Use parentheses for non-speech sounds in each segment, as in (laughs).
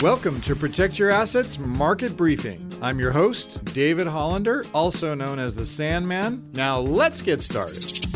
Welcome to Protect Your Assets Market Briefing. I'm your host, David Hollander, also known as the Sandman. Now let's get started.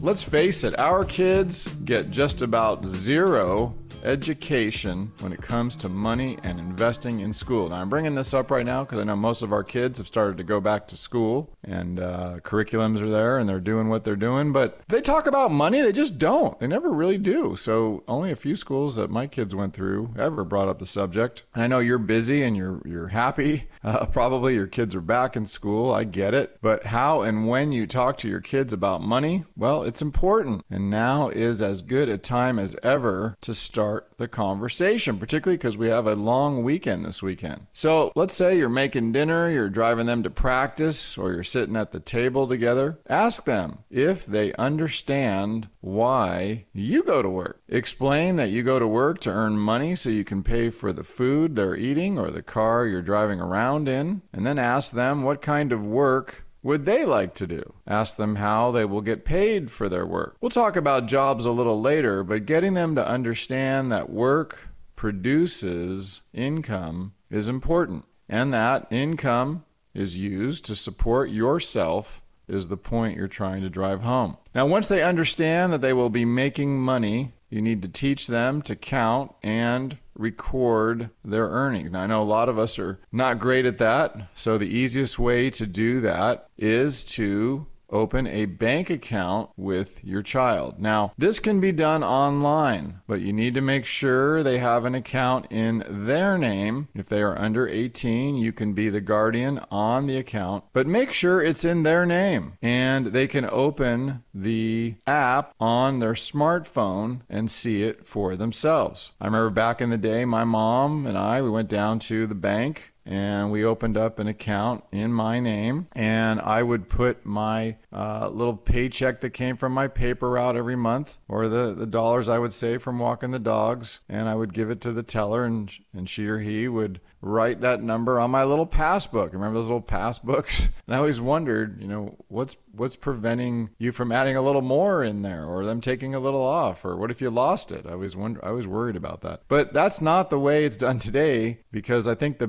Let's face it, our kids get just about zero education when it comes to money and investing in school. Now, I'm bringing this up right now because I know most of our kids have started to go back to school and uh, curriculums are there and they're doing what they're doing. But they talk about money, they just don't. They never really do. So, only a few schools that my kids went through ever brought up the subject. And I know you're busy and you're you're happy. Uh, (laughs) probably your kids are back in school. I get it. But how and when you talk to your kids about money, well, it's important. And now is as good a time as ever to start the conversation, particularly because we have a long weekend this weekend. So let's say you're making dinner, you're driving them to practice, or you're sitting at the table together. Ask them if they understand why you go to work. Explain that you go to work to earn money so you can pay for the food they're eating or the car you're driving around in, and then ask them what kind of work would they like to do? Ask them how they will get paid for their work. We'll talk about jobs a little later, but getting them to understand that work produces income is important and that income is used to support yourself is the point you're trying to drive home. Now, once they understand that they will be making money, you need to teach them to count and record their earnings. Now, I know a lot of us are not great at that. So, the easiest way to do that is to open a bank account with your child. Now, this can be done online, but you need to make sure they have an account in their name. If they are under 18, you can be the guardian on the account, but make sure it's in their name and they can open the app on their smartphone and see it for themselves. I remember back in the day, my mom and I, we went down to the bank and we opened up an account in my name and i would put my uh, little paycheck that came from my paper route every month or the, the dollars i would save from walking the dogs and i would give it to the teller and, and she or he would write that number on my little passbook. Remember those little passbooks? (laughs) And I always wondered, you know, what's what's preventing you from adding a little more in there or them taking a little off or what if you lost it? I was wonder I was worried about that. But that's not the way it's done today because I think the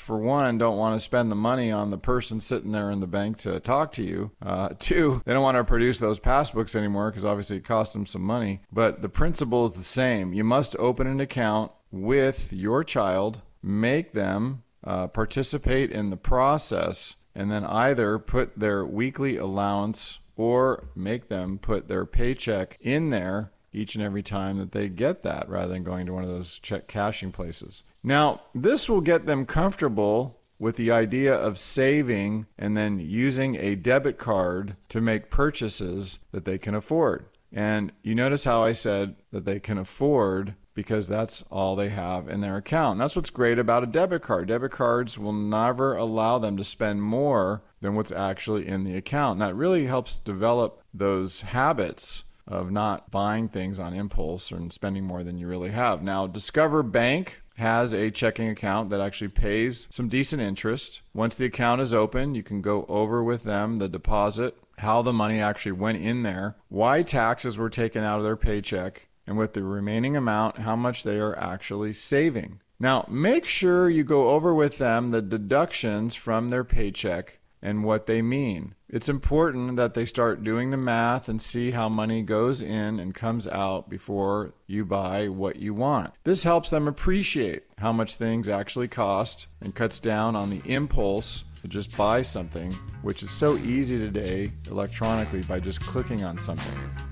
for one don't want to spend the money on the person sitting there in the bank to talk to you. Uh, (laughs) two, they don't want to produce those passbooks anymore because obviously it costs them some money. But the principle is the same. You must open an account with your child make them uh, participate in the process and then either put their weekly allowance or make them put their paycheck in there each and every time that they get that rather than going to one of those check cashing places. Now, this will get them comfortable with the idea of saving and then using a debit card to make purchases that they can afford. And you notice how I said that they can afford because that's all they have in their account. And that's what's great about a debit card. Debit cards will never allow them to spend more than what's actually in the account. And that really helps develop those habits of not buying things on impulse and spending more than you really have. Now, Discover Bank has a checking account that actually pays some decent interest. Once the account is open, you can go over with them the deposit, how the money actually went in there, why taxes were taken out of their paycheck, and with the remaining amount, how much they are actually saving. Now, make sure you go over with them the deductions from their paycheck and what they mean. It's important that they start doing the math and see how money goes in and comes out before you buy what you want. This helps them appreciate how much things actually cost and cuts down on the impulse to just buy something, which is so easy today electronically by just clicking on something.